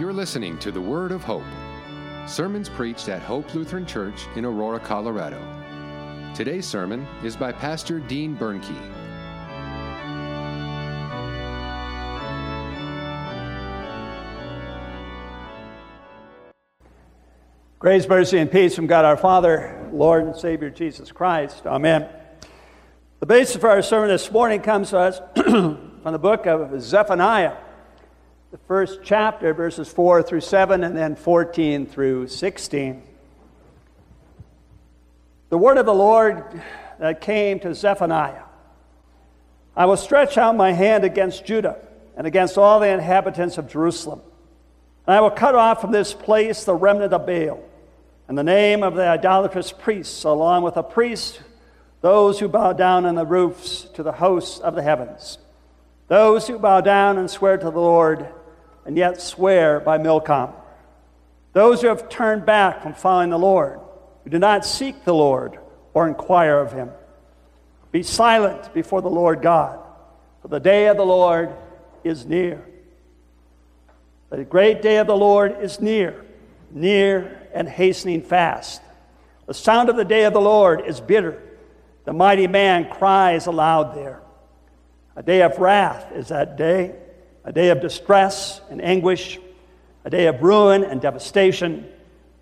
You're listening to the Word of Hope, sermons preached at Hope Lutheran Church in Aurora, Colorado. Today's sermon is by Pastor Dean Bernke. Grace, mercy, and peace from God our Father, Lord and Savior Jesus Christ. Amen. The basis for our sermon this morning comes to us from the book of Zephaniah, the first chapter, verses 4 through 7, and then 14 through 16. The word of the Lord that came to Zephaniah I will stretch out my hand against Judah and against all the inhabitants of Jerusalem. And I will cut off from this place the remnant of Baal and the name of the idolatrous priests, along with the priests, those who bow down on the roofs to the hosts of the heavens, those who bow down and swear to the Lord, and yet swear by Milcom, those who have turned back from following the Lord, who do not seek the Lord or inquire of him. Be silent before the Lord God, for the day of the Lord is near. The great day of the Lord is near, near and hastening fast. The sound of the day of the Lord is bitter. The mighty man cries aloud there. A day of wrath is that day, a day of distress and anguish, a day of ruin and devastation,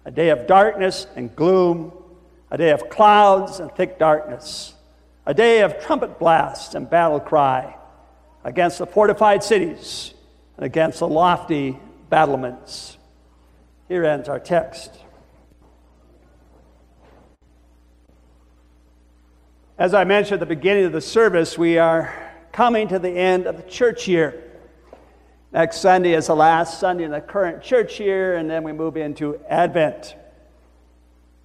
a day of darkness and gloom, a day of clouds and thick darkness, a day of trumpet blasts and battle cry against the fortified cities and against the lofty battlements. Here ends our text. As I mentioned at the beginning of the service, we are coming to the end of the church year. Next Sunday is the last Sunday in the current church year, and then we move into Advent.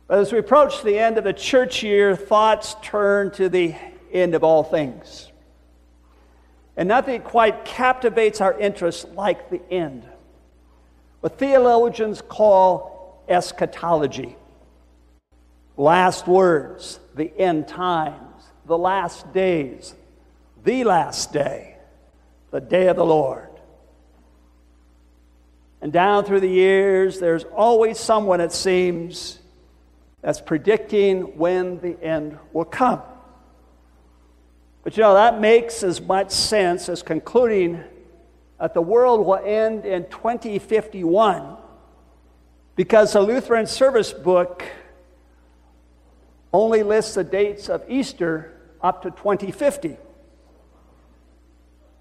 But as we approach the end of the church year, thoughts turn to the end of all things. And nothing quite captivates our interest like the end what theologians call eschatology. Last words, the end times, the last days, the last day, the day of the Lord. And down through the years, there's always someone, it seems, that's predicting when the end will come. But you know, that makes as much sense as concluding that the world will end in 2051 because the Lutheran Service Book only lists the dates of Easter up to 2050.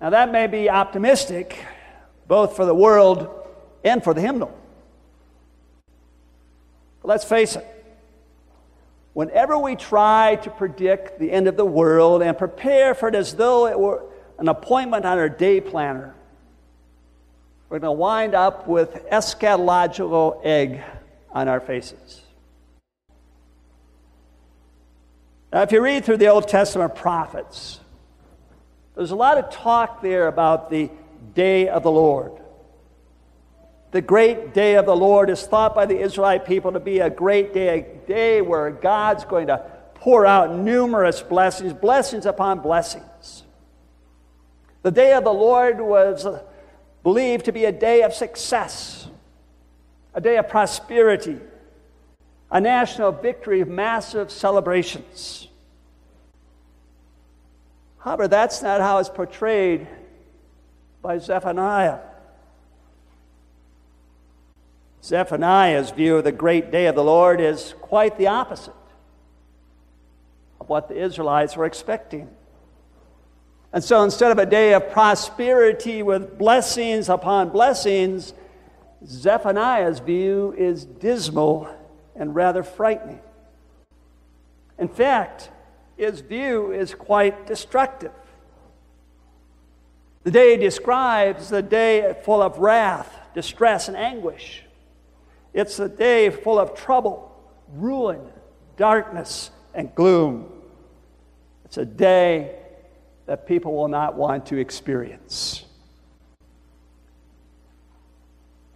Now, that may be optimistic, both for the world and for the hymnal. But let's face it. Whenever we try to predict the end of the world and prepare for it as though it were an appointment on our day planner, we're going to wind up with eschatological egg on our faces. Now, if you read through the Old Testament prophets, there's a lot of talk there about the day of the Lord. The great day of the Lord is thought by the Israelite people to be a great day, a day where God's going to pour out numerous blessings, blessings upon blessings. The day of the Lord was believed to be a day of success, a day of prosperity, a national victory of massive celebrations. However, that's not how it's portrayed by Zephaniah. Zephaniah's view of the great day of the Lord is quite the opposite of what the Israelites were expecting. And so instead of a day of prosperity with blessings upon blessings, Zephaniah's view is dismal and rather frightening. In fact, his view is quite destructive. The day he describes the day full of wrath, distress, and anguish. It's a day full of trouble, ruin, darkness, and gloom. It's a day that people will not want to experience.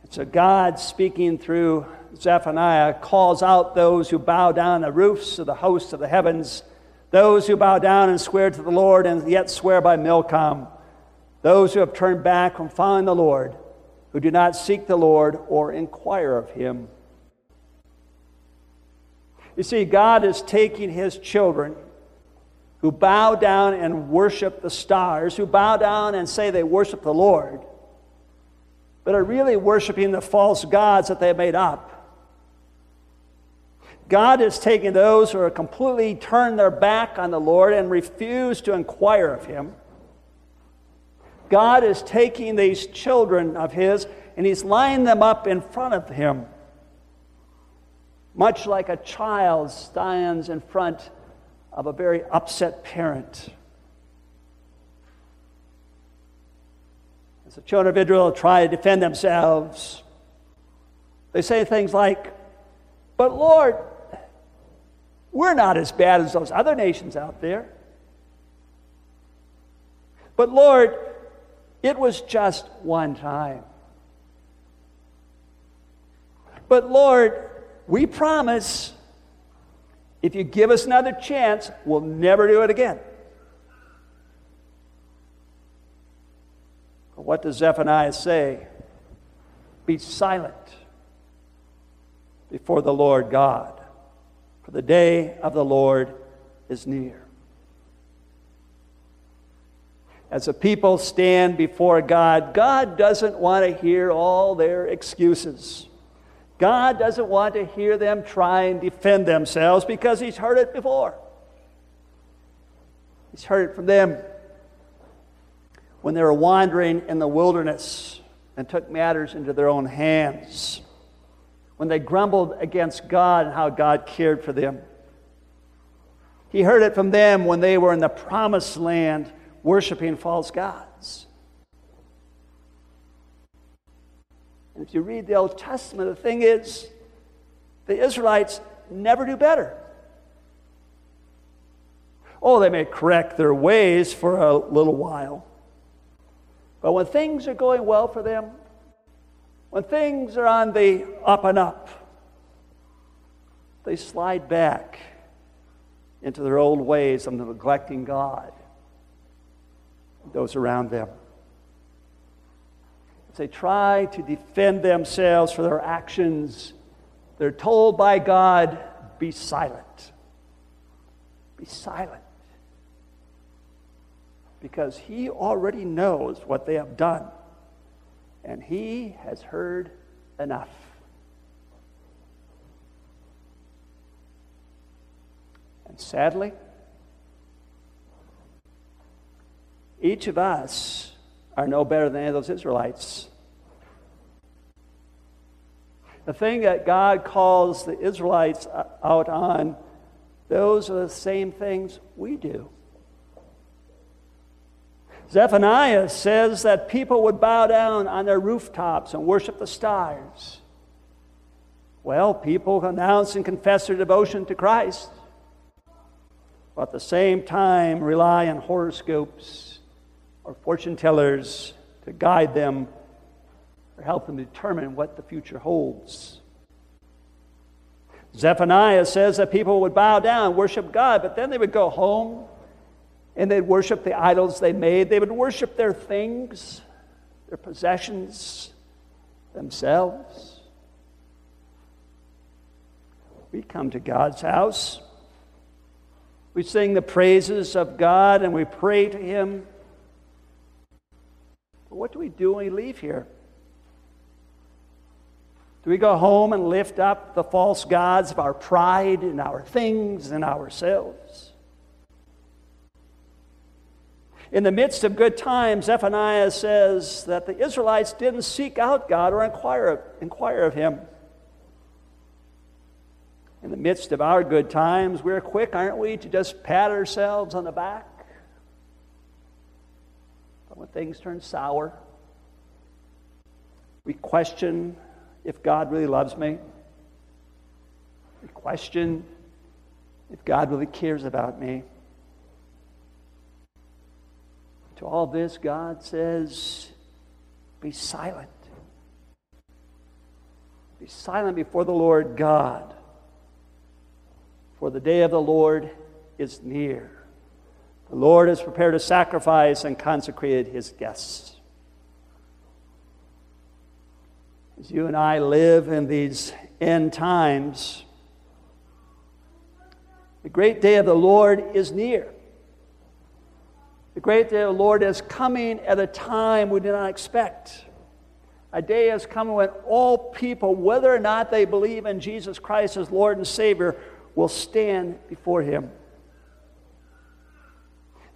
And so God, speaking through Zephaniah, calls out those who bow down the roofs of the hosts of the heavens, those who bow down and swear to the Lord and yet swear by Milcom, those who have turned back from following the Lord, who do not seek the Lord or inquire of him. You see, God is taking his children who bow down and worship the stars, who bow down and say they worship the Lord, but are really worshiping the false gods that they made up. God is taking those who are completely turned their back on the Lord and refuse to inquire of Him. God is taking these children of His and He's lining them up in front of Him, much like a child stands in front of a very upset parent. As the children of Israel try to defend themselves, they say things like, But Lord, we're not as bad as those other nations out there. But Lord, it was just one time. But Lord, we promise if you give us another chance, we'll never do it again. But What does Zephaniah say? Be silent before the Lord God, for the day of the Lord is near. As a people stand before God, God doesn't want to hear all their excuses. God doesn't want to hear them try and defend themselves because He's heard it before. He's heard it from them when they were wandering in the wilderness and took matters into their own hands, when they grumbled against God and how God cared for them. He heard it from them when they were in the promised land worshiping false gods. And if you read the Old Testament, the thing is, the Israelites never do better. Oh, they may correct their ways for a little while. But when things are going well for them, when things are on the up and up, they slide back into their old ways of neglecting God, those around them As they try to defend themselves for their actions, they're told by God, be silent. Be silent. Because He already knows what they have done, and He has heard enough. And sadly, each of us are no better than any of those Israelites. The thing that God calls the Israelites out on, those are the same things we do. Zephaniah says that people would bow down on their rooftops and worship the stars. Well, people announce and confess their devotion to Christ, but at the same time rely on horoscopes or fortune tellers to guide them or help them determine what the future holds. Zephaniah says that people would bow down, worship God, but then they would go home and they'd worship the idols they made. They would worship their things, their possessions, themselves. We come to God's house. We sing the praises of God and we pray to Him. What do we do when we leave here? Do we go home and lift up the false gods of our pride and our things and ourselves? In the midst of good times, Zephaniah says that the Israelites didn't seek out God or inquire, inquire of Him. In the midst of our good times, we're quick, aren't we, to just pat ourselves on the back? When things turn sour, we question if God really loves me. We question if God really cares about me. To all this, God says, be silent. Be silent before the Lord God, for the day of the Lord is near. The Lord has prepared a sacrifice and consecrated his guests. As you and I live in these end times, the great day of the Lord is near. The great day of the Lord is coming at a time we did not expect. A day is coming when all people, whether or not they believe in Jesus Christ as Lord and Savior, will stand before Him.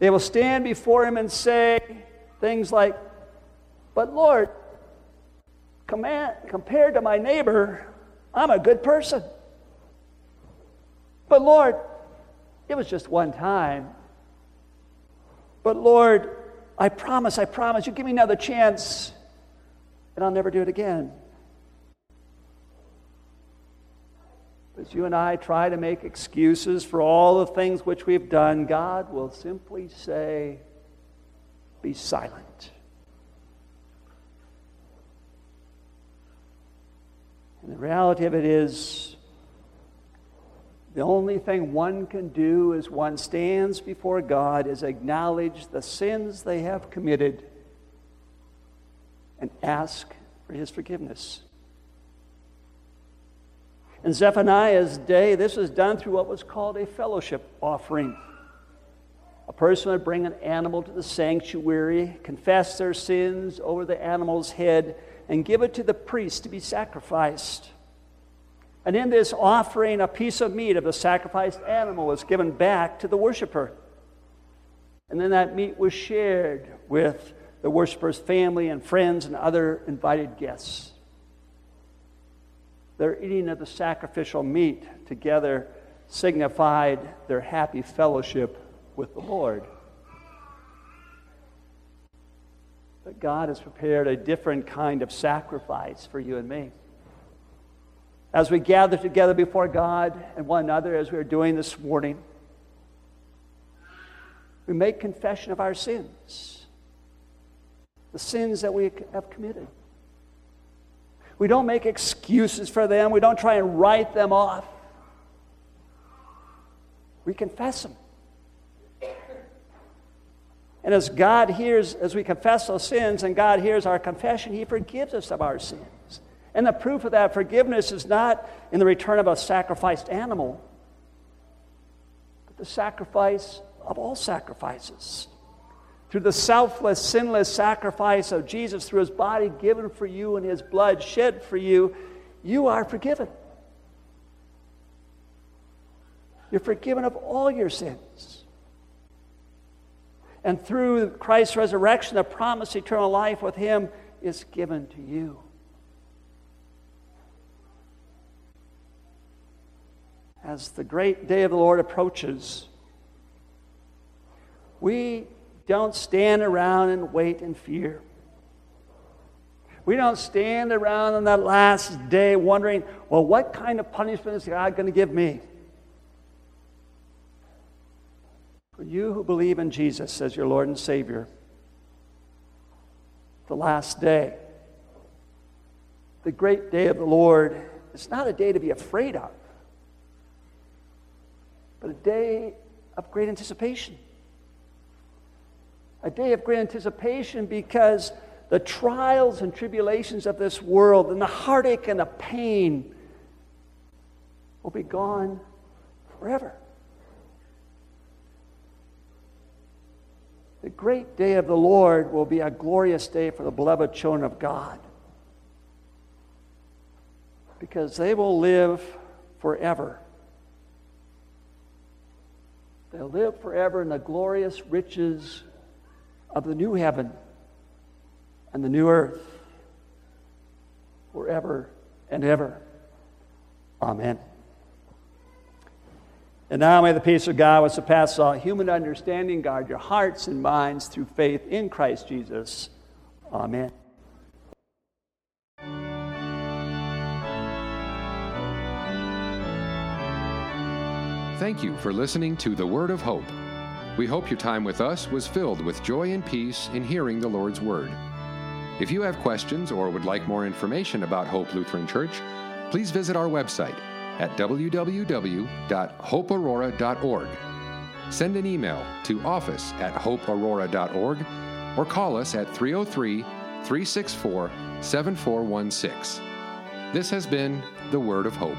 They will stand before Him and say things like, But Lord, compared to my neighbor, I'm a good person. But Lord, it was just one time. But Lord, I promise, I promise, you give me another chance, and I'll never do it again. As you and I try to make excuses for all the things which we've done, God will simply say, Be silent. And the reality of it is, the only thing one can do as one stands before God is acknowledge the sins they have committed and ask for his forgiveness. In Zephaniah's day, this was done through what was called a fellowship offering. A person would bring an animal to the sanctuary, confess their sins over the animal's head, and give it to the priest to be sacrificed. And in this offering, a piece of meat of the sacrificed animal was given back to the worshiper. And then that meat was shared with the worshiper's family and friends and other invited guests. Their eating of the sacrificial meat together signified their happy fellowship with the Lord. But God has prepared a different kind of sacrifice for you and me as we gather together before God and one another, as we are doing this morning, we make confession of our sins, the sins that we have committed. We don't make excuses for them, we don't try and write them off. We confess them. And as God hears, as we confess those sins and God hears our confession, He forgives us of our sins. And the proof of that forgiveness is not in the return of a sacrificed animal, but the sacrifice of all sacrifices. Through the selfless, sinless sacrifice of Jesus, through his body given for you and his blood shed for you, you are forgiven. You're forgiven of all your sins. And through Christ's resurrection, the promised eternal life with him is given to you. as the great day of the Lord approaches, we don't stand around and wait in fear. We don't stand around on that last day wondering, well, what kind of punishment is God going to give me? For you who believe in Jesus as your Lord and Savior, the last day, the great day of the Lord, it's not a day to be afraid of but a day of great anticipation. A day of great anticipation because the trials and tribulations of this world and the heartache and the pain will be gone forever. The great day of the Lord will be a glorious day for the beloved children of God because they will live forever They'll live forever in the glorious riches of the new heaven and the new earth forever and ever. Amen. And now may the peace of God, which surpasses all human understanding, guard your hearts and minds through faith in Christ Jesus. Amen. Thank you for listening to the Word of Hope. We hope your time with us was filled with joy and peace in hearing the Lord's Word. If you have questions or would like more information about Hope Lutheran Church, please visit our website at www.hopeaurora.org. Send an email to office at hopeaurora.org or call us at 303 364 7416. This has been the Word of Hope.